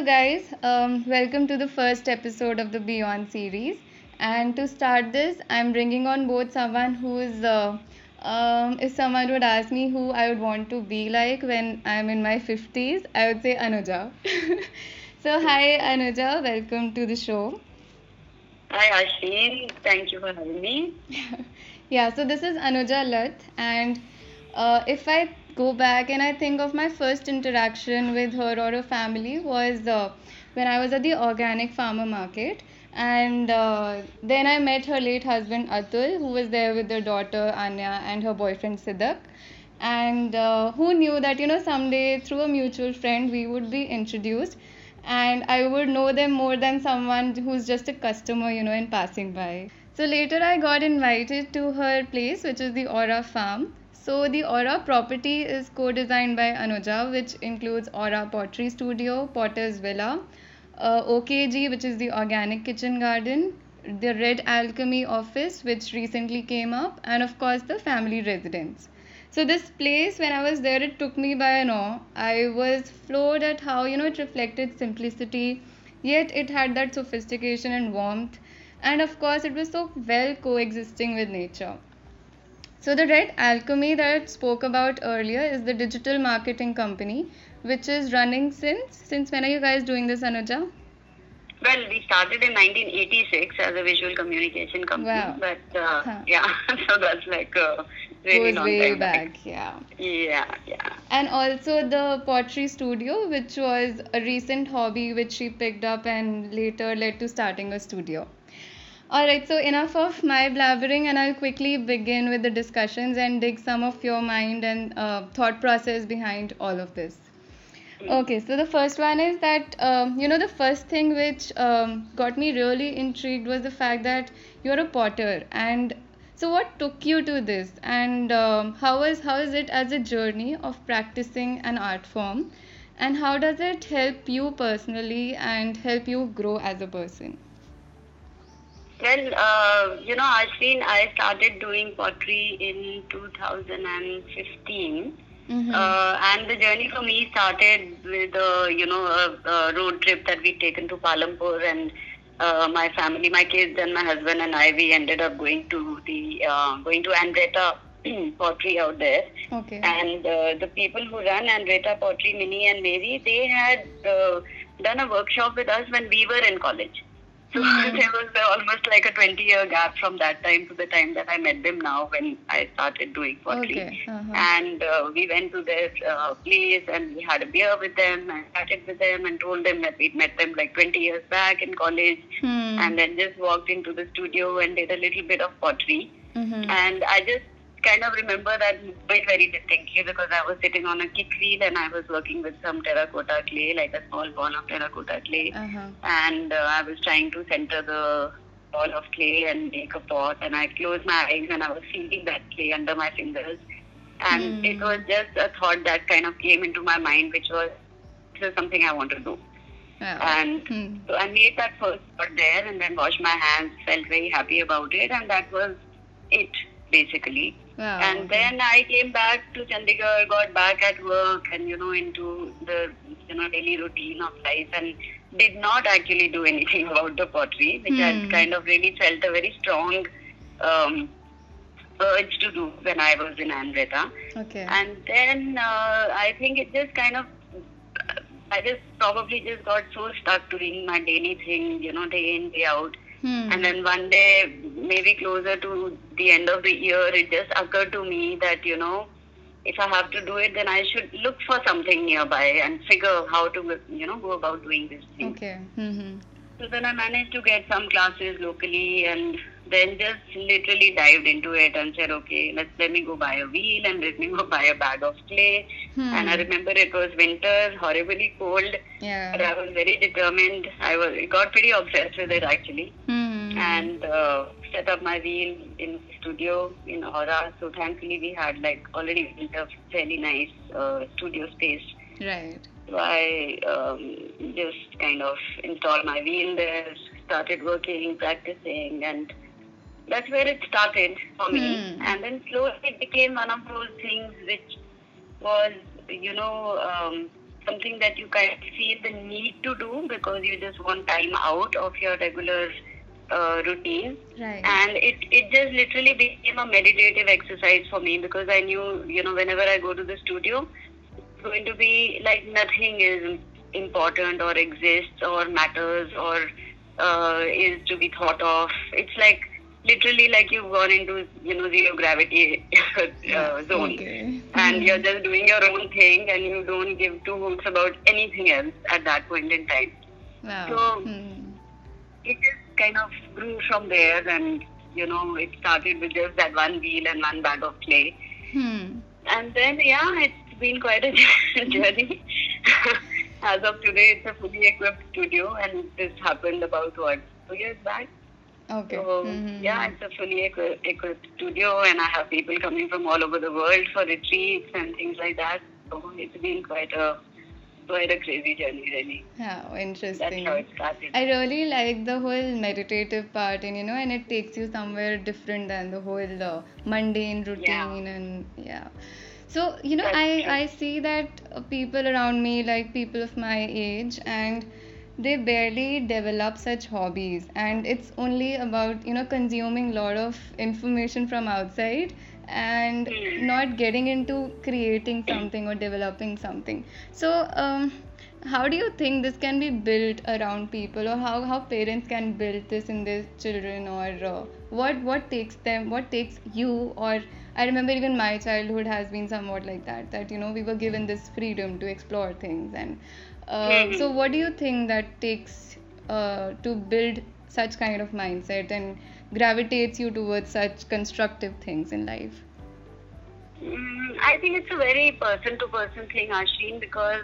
you guys. Um, welcome to the first episode of the Beyond series. And to start this, I'm bringing on board someone who is, uh, um, if someone would ask me who I would want to be like when I'm in my 50s, I would say Anuja. so, hi Anuja, welcome to the show. Hi Ashleen, thank you for having me. yeah, so this is Anuja Lath, and uh, if I go back and I think of my first interaction with her or her family was uh, when I was at the organic farmer market. And uh, then I met her late husband Atul, who was there with their daughter Anya and her boyfriend Siddhak. And uh, who knew that, you know, someday through a mutual friend we would be introduced and I would know them more than someone who's just a customer, you know, in passing by. So later I got invited to her place, which is the Aura Farm. So the Aura property is co-designed by Anuja, which includes Aura Pottery Studio, Potter's Villa, uh, OKG, which is the Organic Kitchen Garden, the Red Alchemy office, which recently came up, and of course the family residence. So this place, when I was there, it took me by an awe. I was floored at how you know it reflected simplicity, yet it had that sophistication and warmth, and of course it was so well coexisting with nature. So the Red Alchemy that I spoke about earlier is the digital marketing company, which is running since since when are you guys doing this, Anuja? Well, we started in 1986 as a visual communication company, Wow. but uh, Huh. yeah, so that's like a really Goes long way time back, yeah. Yeah, yeah. And also the pottery studio, which was a recent hobby which she picked up and later led to starting a studio. Alright, so enough of my blabbering, and I'll quickly begin with the discussions and dig some of your mind and uh, thought process behind all of this. Okay, so the first one is that um, you know the first thing which um, got me really intrigued was the fact that you're a potter, and so what took you to this, and um, how is how is it as a journey of practicing an art form, and how does it help you personally and help you grow as a person? Well, uh, you know, Ashleen, I started doing pottery in 2015. Mm-hmm. Uh, and the journey for me started with uh, you know a, a road trip that we'd taken to Palampur and uh, my family, my kids and my husband and I, we ended up going to the uh, going to Andretta pottery out there. Okay. And uh, the people who run Andretta Pottery, Mini and Mary, they had uh, done a workshop with us when we were in college. So Mhm. there was almost like a 20 year gap from that time to the time that I met them now when I started doing pottery. Okay. Uh-huh. And uh, we went to their uh, place and we had a beer with them and chatted with them and told them that we'd met them like 20 years back in college Hmm. and then just walked into the studio and did a little bit of pottery. Mm-hmm. And I just kind of remember that very, very distinctly because I was sitting on a kick wheel and I was working with some terracotta clay, like a small ball of terracotta clay. Uh-huh. And uh, I was trying to center the ball of clay and make a pot. And I closed my eyes and I was feeling that clay under my fingers. And Hmm. it was just a thought that kind of came into my mind, which was, this is something I want to do. Wow. And Hmm. so I made that first pot there and then washed my hands, felt very happy about it, and that was it basically. Wow. And then I came back to Chandigarh, got back at work, and you know into the you know daily routine of life, and did not actually do anything about the pottery, which I Hmm. kind of really felt a very strong um, urge to do when I was in Andretta. Okay. And then uh, I think it just kind of, I just probably just got so stuck doing my daily thing, you know, day in, day out. Hmm. And then one day, maybe closer to the end of the year, it just occurred to me that, you know, if I have to do it, then I should look for something nearby and figure how to, you know, go about doing this thing. Okay. Mm-hmm. So then I managed to get some classes locally and then just literally dived into it and said, okay, let's let me go buy a wheel and let me go buy a bag of clay. Hmm. And I remember it was winter, horribly cold, Yeah. but I was very determined. I was got pretty obsessed with it actually, Hmm. And uh, set up my wheel in studio in Aura. So thankfully we had like already built a fairly nice uh, studio space Right. so I um, just kind of installed my wheel there, started working, practicing, and that's where it started for me. Hmm. And then slowly it became one of those things which was, you know, um, something that you kind of feel the need to do because you just want time out of your regular uh, routine. Right. and it it just literally became a meditative exercise for me because I knew you know whenever I go to the studio it's going to be like nothing is important or exists or matters or uh, is to be thought of. It's like literally like you've gone into you know zero gravity uh, zone. Okay. and you're just doing your own thing and you don't give two hoots about anything else at that point in time. Wow. So- it just kind of grew from there and you know it started with just that one wheel and one bag of clay Hmm. and then yeah it's been quite a journey as of today it's a fully equipped studio and this happened about what two years back Okay. so Mhm. yeah it's a fully equi- equipped studio and i have people coming from all over the world for retreats and things like that so it's been quite a quite a crazy journey really that's interesting. how it started I really like the whole meditative part, and you know, and it takes you somewhere different than the whole uh, mundane routine, and yeah. So you know, That's I true. I see that people around me, like people of my age, and they barely develop such hobbies, and it's only about you know consuming a lot of information from outside and Hmm. not getting into creating something or developing something. So um, how do you think this can be built around people or how, how parents can build this in their children or uh, what what takes them what takes you or i remember even my childhood has been somewhat like that that you know we were given this freedom to explore things and uh, Mhm. so what do you think that takes uh, to build such kind of mindset and gravitates you towards such constructive things in life Mm, I think it's a very person to person thing, Ashleen, because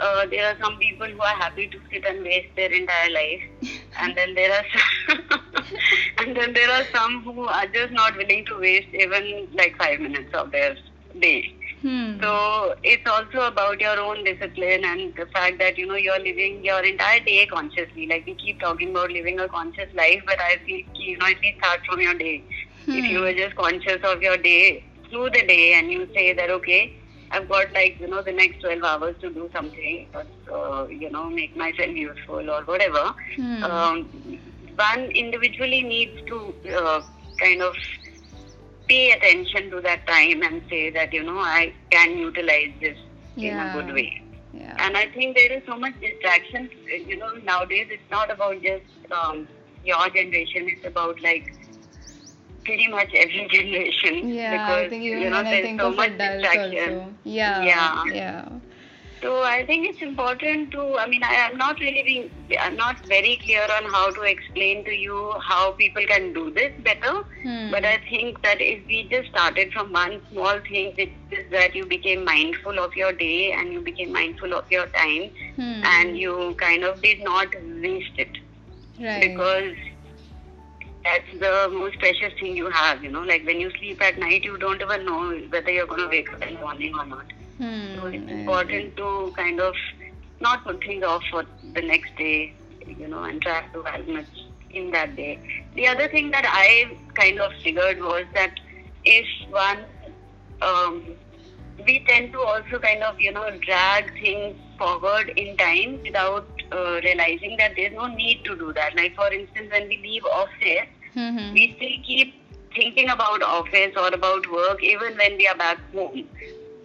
uh, there are some people who are happy to sit and waste their entire life, and then there are some, and then there are some who are just not willing to waste even like five minutes of their day. Hmm. So it's also about your own discipline and the fact that you know you're living your entire day consciously. Like we keep talking about living a conscious life, but I feel you know it needs to start from your day. If you Hmm. were just conscious of your day through the day and you say that okay, I've got like you know the next twelve hours to do something, or uh, you know make myself useful or whatever. Hmm. Um, one individually needs to uh, kind of pay attention to that time and say that you know I can utilize this in a good way. yeah And I think there is so much distraction. You know, nowadays it's not about just um, your generation. It's about like pretty much every generation. Yeah, because I think even you know when I think so of adults distraction. also. Yeah. Yeah. Yeah. So I think it's important to. I mean, I am not really being. I'm not very clear on how to explain to you how people can do this better. Hmm. But I think that if we just started from one small thing, which is that you became mindful of your day and you became mindful of your time, Hmm. and you kind of did not waste it right. because that's the most precious thing you have. You know, like when you sleep at night, you don't even know whether you're going to wake up in the morning or not. Hmm. So it's important to kind of not put things off for the next day, you know, and try to do as much in that day. The other thing that I kind of figured was that if one, um, we tend to also kind of, you know, drag things forward in time without uh, realizing that there's no need to do that. Like, for instance, when we leave office, Hmm. Hmm. we still keep thinking about office or about work even when we are back home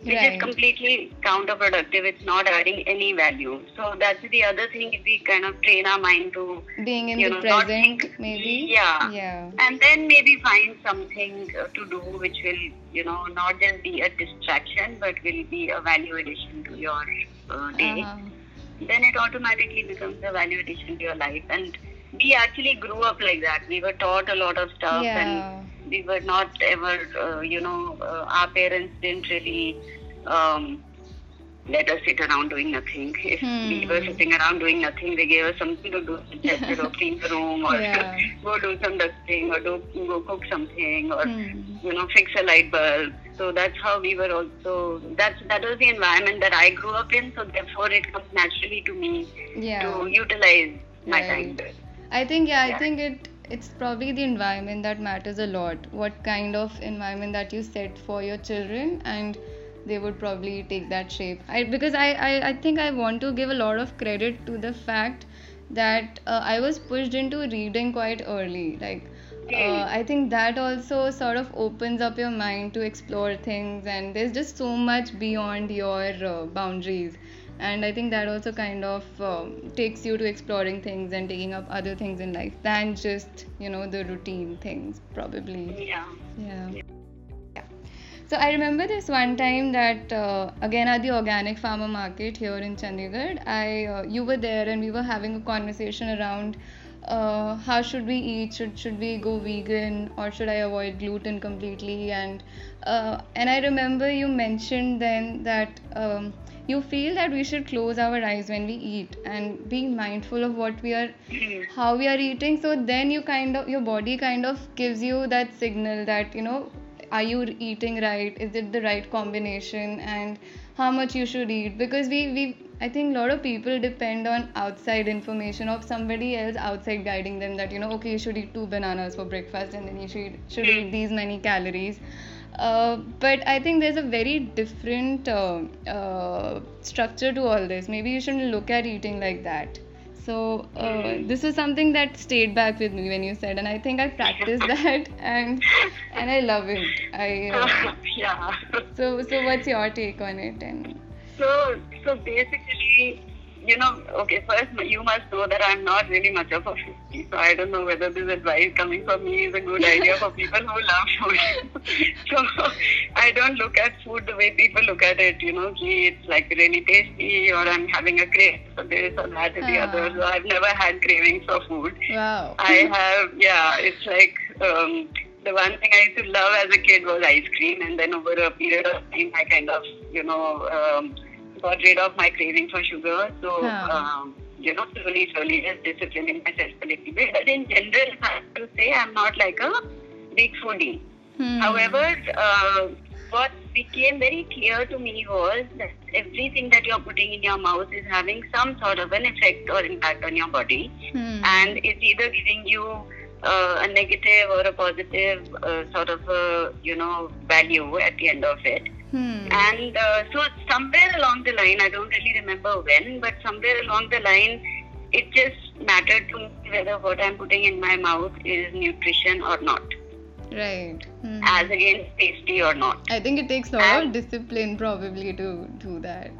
which Right. is completely counterproductive it's not adding any value so that's the other thing if we kind of train our mind to Being in you the know, not present, think- maybe. yeah. Yeah. and then maybe find something uh, to do which will you know not just be a distraction but will be a value addition to your uh, day Uh-huh. then it automatically becomes a value addition to your life and we actually grew up like that we were taught a lot of stuff and Yeah. We were not ever, uh, you know, uh, our parents didn't really um, let us sit around doing nothing. If we Hmm. were sitting around doing nothing, they gave us something to do, such or clean the room or Yeah. go do some dusting or do go cook something or Hmm. you know fix a light bulb. So that's how we were also. That's that was the environment that I grew up in. So therefore, it comes naturally to me Yeah. to utilize my Right. time. I think yeah, I think it it's probably the environment that matters a lot. What kind of environment that you set for your children and they would probably take that shape. I because I I, I think I want to give a lot of credit to the fact that uh, I was pushed into reading quite early. Like uh, I think that also sort of opens up your mind to explore things, and there's just so much beyond your uh, boundaries. And I think that also kind of um, takes you to exploring things and taking up other things in life than just, you know, the routine things, probably. Yeah. Yeah. Yeah. So I remember this one time that uh, again at the organic farmer market here in Chandigarh, I uh, you were there and we were having a conversation around uh, how should we eat? Should should we go vegan or should I avoid gluten completely? And uh, and I remember you mentioned then that um, you feel that we should close our eyes when we eat and being mindful of what we are how we are eating. So then you kind of your body kind of gives you that signal that you know are you eating right? Is it the right combination? And how much you should eat? Because we we i think a lot of people depend on outside information of somebody else outside guiding them that you know okay you should eat two bananas for breakfast and then you should should eat these many calories uh, but I think there's a very different uh, uh, structure to all this. Maybe you shouldn't look at eating like that. So uh, this was something that stayed back with me when you said, and I think I practiced that, and and I love it. I uh, yeah. so so what's your take on it? And So, so basically, you know, okay, first you must know that I'm not really much of a foodie, so I don't know whether this advice coming from me is a good idea for people who love food. so, I don't look at food the way people look at it, you know, gee, it's like really tasty, or I'm having a craving for this or that or the Ah. other. So, I've never had cravings for food. wow. I have, yeah, it's like um, the one thing I used to love as a kid was ice cream, and then over a period of time, I kind of, you know, um, got rid of my craving for sugar. So, Huh. um, you know, slowly, slowly just disciplining myself a little bit. But in general, I have to say, I'm not like a big foodie. Hmm. However, uh, what became very clear to me was that everything that you're putting in your mouth is having some sort of an effect or impact on your body Hmm. and it's either giving you uh, a negative or a positive uh, sort of a you know value at the end of it Hmm. and uh, so somewhere along the line i don't really remember when but somewhere along the line it just mattered to me whether what i'm putting in my mouth is nutrition or not Right. Hmm. as against tasty or not I think it takes a lot of discipline probably to do that.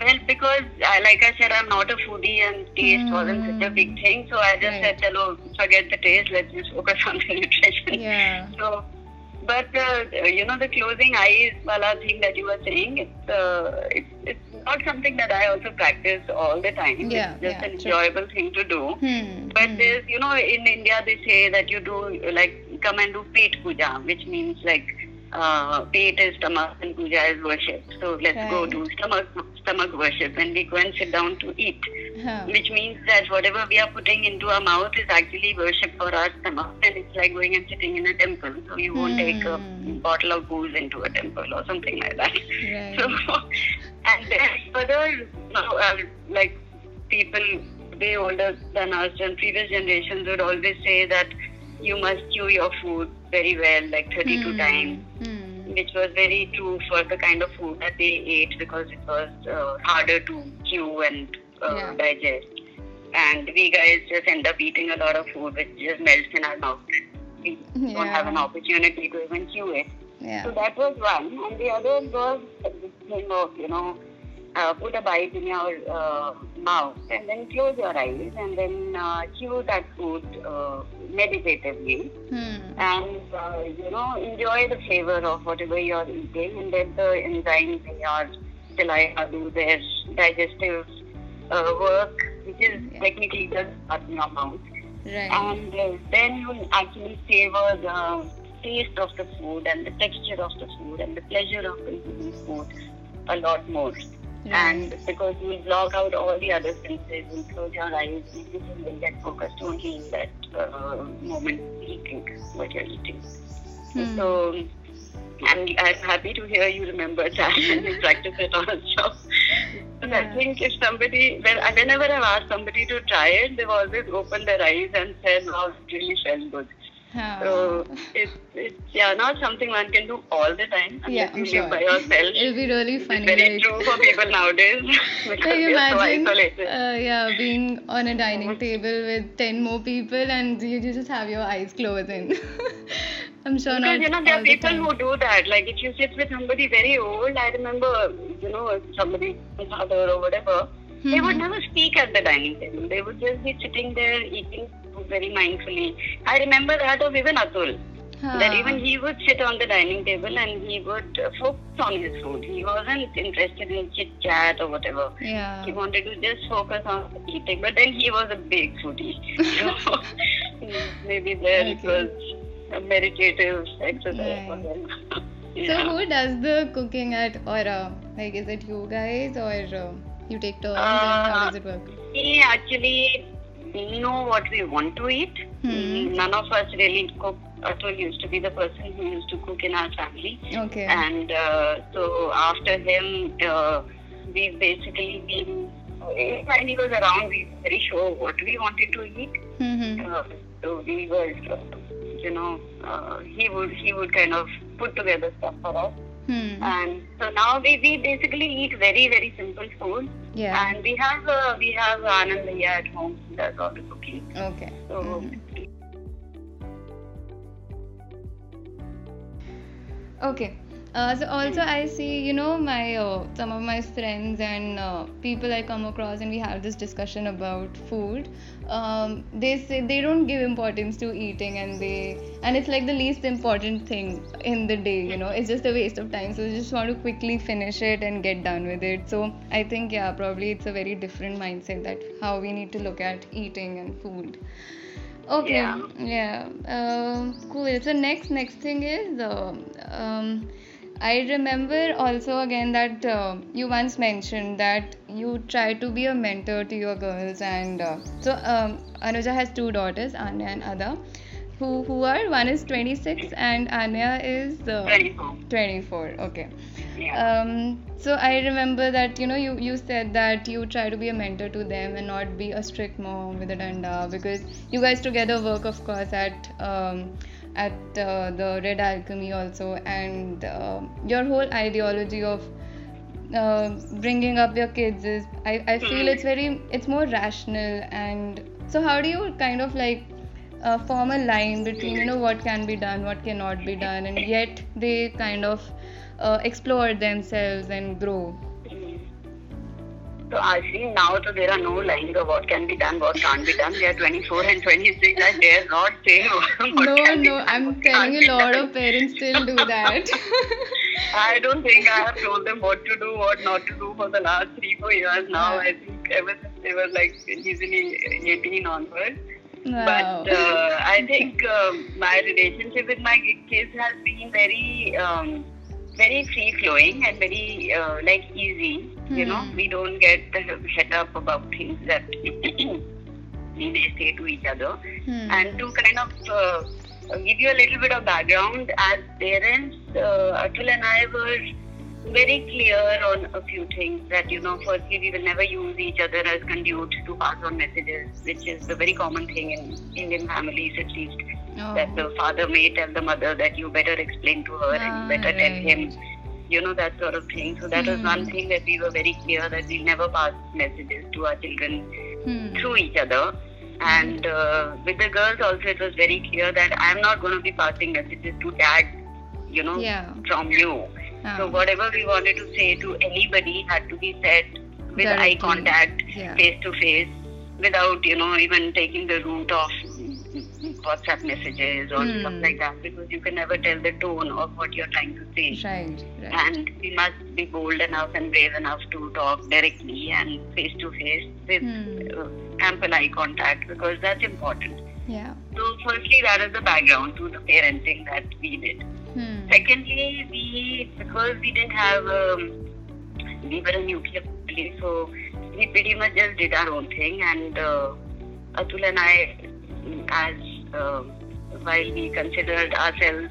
Well, because uh, like I said, I'm not a foodie and taste wasn't such a Hmm. big thing. So I just Right. said, hello, forget the taste. Let's just focus on the nutrition." Yeah. So, but uh, you know, the closing eyes wala thing that you were saying, it's uh, it's it's not something that I also practice all the time. Yeah, it's just yeah, an true. enjoyable thing to do. Hmm. But hmm. there's, you know, in India they say that you do like come and do pet puja, which means like uh, pet is stomach and puja is worship. So let's go Right. do stomach stomach worship when we go and sit down to eat, Huh. which means that whatever we are putting into our mouth is actually worship for our stomach, and it's like going and sitting in a temple. So you won't take a Hmm. bottle of booze into a temple or something like that. Right. So, and then further, uh, like people way older than us and previous generations would always say that you must chew your food very well, like 32 Hmm. times, Hmm. which was very true for the kind of food that they ate because it was uh, harder to chew and uh, Yeah. digest. And we guys just end up eating a lot of food which just melts in our mouth. We don't have an opportunity to even chew it. Yeah. So that was one, and the other was this thing of you know, uh, put a bite in your uh, mouth and then close your eyes and then uh, chew that food uh, meditatively Hmm. and uh, you know enjoy the flavor of whatever you're eating and let the enzymes in your saliva do their digestive uh, work, which is Yeah. technically just in your mouth Right. and uh, then you actually savor the taste of the food and the texture of the food and the pleasure of consuming food a lot more. And because you will block out all the other senses, you close your eyes, you will get focused only in that uh, moment eating what you're eating. Hmm. So I'm, I'm happy to hear you remember that and you practice it also. And I think if somebody, when, whenever I've asked somebody to try it, they've always opened their eyes and said, wow, it really felt good. Huh. So it's, it's yeah not something one can do all the time Yeah, I'm sure. by yourself. It'll be really funny. It's very like, true for people nowadays Can you are so imagine, uh, yeah, being on a dining table with ten more people and you, you just have your eyes closed in. I'm sure not Because you know there are people who do that. Like if you sit with somebody very old, I remember you know somebody father or whatever, they would Mhm. never speak at the dining table. They would just be sitting there eating very mindfully. I remember that of even Atul. That even he would sit on the dining table and he would uh, focus on his food. He wasn't interested in chit chat or whatever. Yeah. He wanted to just focus on eating. But then he was a big foodie. So maybe there it was a meditative exercise for Right. him. So who does the cooking at Aura? Like, is it you guys or uh, you take turns and how Uh, does it work? we actually know what we want to eat. Hmm. None of us really cook. Atul used to be the person who used to cook in our family. Okay. and uh, so after him uh, we've basically been when he was around we were very sure what we wanted to eat Mm-hmm. uh, so we were uh, you know uh, he would he would kind of put together stuff for us Hmm. and so now we, we basically eat very very simple food Yeah. and we have uh, we have Anand Bhaiya at home who does all the cooking Okay. so Mhm. Okay. Uh, so also I see, you know, my uh, some of my friends and uh, people I come across, and we have this discussion about food. Um, they say they don't give importance to eating, and they and it's like the least important thing in the day. You know, it's just a waste of time. So just want to quickly finish it and get done with it. So I think yeah, probably it's a very different mindset that how we need to look at eating and food. Okay. Yeah. Yeah. Um, cool. So next next thing is um, um, I remember also again that uh, you once mentioned that you try to be a mentor to your girls and uh, so um, Anuja has two daughters Anya and Ada who who are one is 26 and Anya is uh, 24 24 okay. Yeah. Um, so I remember that you know you, you said that you try to be a mentor to them and not be a strict mom with a danda because you guys together work of course at um, at uh, the Red Alchemy also and uh, your whole ideology of uh, bringing up your kids is I, I feel it's very it's more rational and so how do you kind of like uh, form a line between you know what can be done what cannot be done and yet they kind of uh, explore themselves and grow So actually now so there are no lines of what can be done, what can't be done. They are 24 and 26. I dare not say what no no i'm telling you a lot of parents still do that I don't think I have told them what to do, what not to do for the last three, four years now. Yeah. I think ever since they were like easily 18 onwards. wow But uh, I think um, my relationship with my kids has been very, um, very free flowing and very uh, like easy. You know, Hmm. we don't get head up about things that we may say to each other. Hmm. And to kind of uh, give you a little bit of background, as parents, uh, Atul and I were very clear on a few things that, you know, firstly, we will never use each other as conduit to pass on messages, which is a very common thing in Indian families, at least. oh. That the father may tell the mother that you better explain to her and Ah, you better tell him, you know, that sort of thing. So that was Hmm. one thing that we were very clear that we'll never pass messages to our children Hmm. through each other. And uh, with the girls also, it was very clear that I'm not going to be passing messages to dad, you know, yeah from you. Ah. So whatever we wanted to say to anybody had to be said with eye contact, face to face, without you know even taking the route of WhatsApp messages or Hmm. stuff like that, because you can never tell the tone of what you're trying to say right right and we must be bold enough and brave enough to talk directly and face to face with uh, ample eye contact because that's important. yeah So, firstly, that is the background to the parenting that we did. hmm. Secondly, we because we didn't have um, we were a nuclear family, so we pretty much just did our own thing. And uh, Atul and I, as while we considered ourselves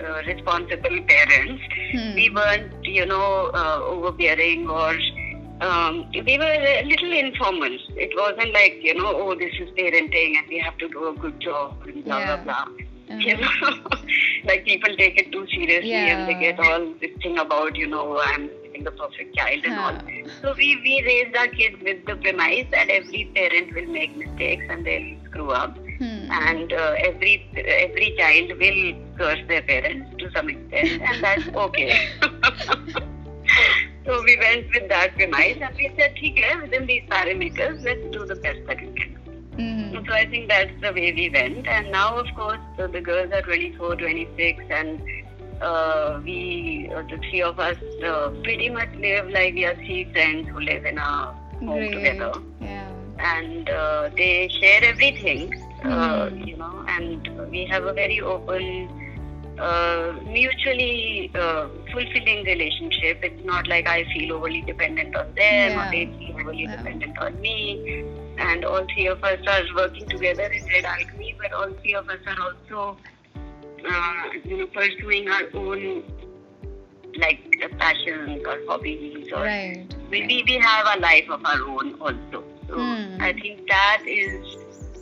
uh, responsible parents, Hmm. we weren't, you know, uh, overbearing or um, we were a little informal. It wasn't like, you know, oh, this is parenting and we have to do a good job and blah, Yeah. blah, blah. You know, like people take it too seriously and they get all this thing about, you know, I'm the perfect child and all. Huh. So we, we raised our kids with the premise that every parent will make mistakes and they'll screw up. Hmm. And uh, every every child will curse their parents to some extent, and that's okay. so we went with that premise, and we said, "Okay, within these parameters, let's do the best that we can." Mhm. So I think that's the way we went. And now, of course, the, the girls are 24, 26, and uh, we, uh, the three of us, uh, pretty much live like we are three friends who live in a home Great. together. Yeah. And uh, they share everything, uh, Hmm. you know, and we have a very open, uh, mutually uh, fulfilling relationship. It's not like I feel overly dependent on them Yeah. or they feel overly Yeah. dependent on me and all three of us are working together in Red Alchemy, but all three of us are also, uh, you know, pursuing our own like uh, passions or hobbies or Right. we, we, we have a life of our own also. So Hmm. I think that is,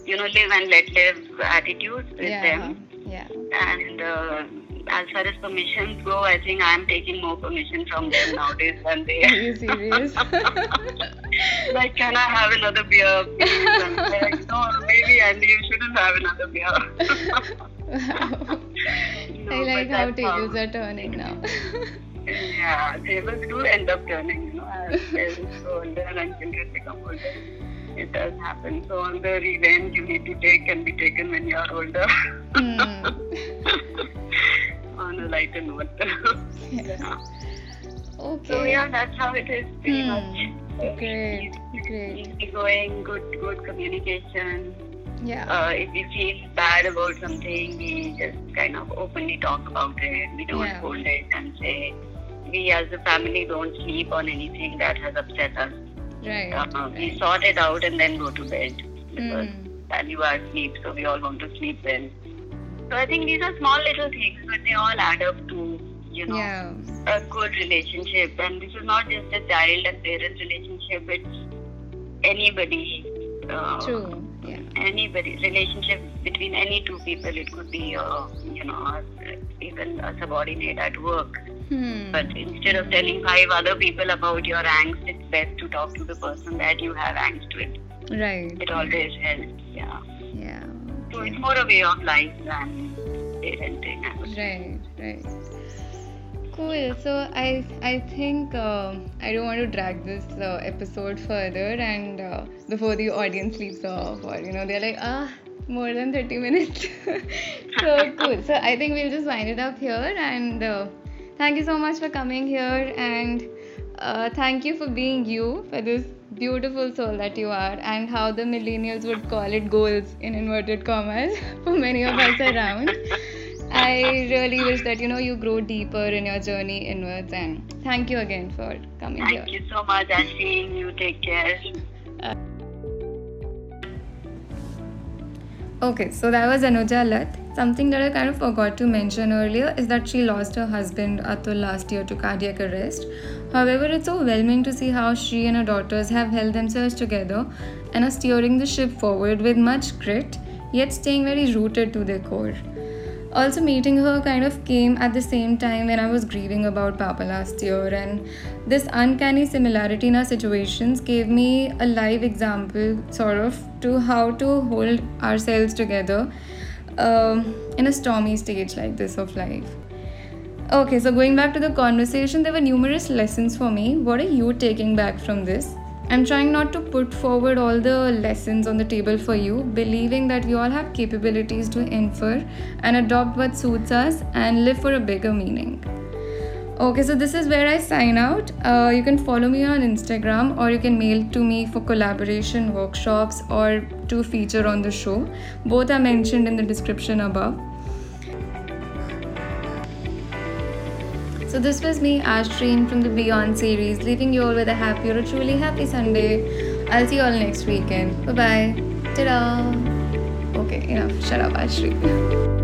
you know, live and let live attitude with Yeah. them. Yeah. And uh, as far as permissions go, I think I'm taking more permission from them nowadays than they. Are you serious? like, can I have another beer, like, no, maybe Andy, you shouldn't have another beer. wow. No, I like how tables are turning now. Yeah, tables do end up turning, you know, as parents grow older and children become older. It does happen. So all the revenge you need to take can be taken when you are older. Hmm. On a lighter note. yeah. Okay. So yeah, that's how it is pretty Hmm. much. Great. Great. Easy going, good, good communication. Yeah. Uh, if we feel bad about something, we just kind of openly talk about it. We don't Yeah. hold it and say we as a family don't sleep on anything that has upset us. Right. Uh, we right. sort it out and then go to bed because Hmm. value our sleep, so we all want to sleep well. So I think these are small little things, but they all add up to you know Yeah. a good relationship. And this is not just a child and parent relationship; it's anybody. Uh, True. Yeah. Anybody relationship between any two people. It could be uh, you know uh, even a subordinate at work. Hmm. But instead of telling five other people about your angst, it's best to talk to the person that you have angst with. Right. It always helps. Yeah. Yeah. So it's more a way of life than parenting. I would say. Right, right. Cool. So I I think uh, I don't want to drag this uh, episode further, and uh, before the audience sleeps off, or you know they're like ah more than thirty minutes. so cool. So I think we'll just wind it up here, and uh, thank you so much for coming here, and uh, thank you for being you for this beautiful soul that you are, and how the millennials would call it goals in inverted commas for many of us around. I really wish that you know you grow deeper in your journey inwards and thank you again for coming here. Thank you so much, Ashleen. You take care. Okay, so that was Anuja Lath. Something that I kind of forgot to mention earlier is that she lost her husband Atul last year to cardiac arrest. However, it's overwhelming to see how she and her daughters have held themselves together and are steering the ship forward with much grit, yet staying very rooted to their core. Also, meeting her kind of came at the same time when I was grieving about Papa last year, and this uncanny similarity in our situations gave me a live example, sort of, to how to hold ourselves together um, in a stormy stage like this of life. Okay, so going back to the conversation, there were numerous lessons for me. What are you taking back from this? I'm trying not to put forward all the lessons on the table for you, believing that we all have capabilities to infer and adopt what suits us and live for a bigger meaning. Okay, so this is where I sign out. Uh, you can follow me on Instagram or you can mail to me for collaboration workshops or to feature on the show. Both are mentioned in the description above. So this was me, Ashtreen from the Beyond series, leaving you all with a happy or a truly happy Sunday. I'll see you all next weekend. Bye bye. Ta-da. Okay, enough. Shut up, Ashtreen.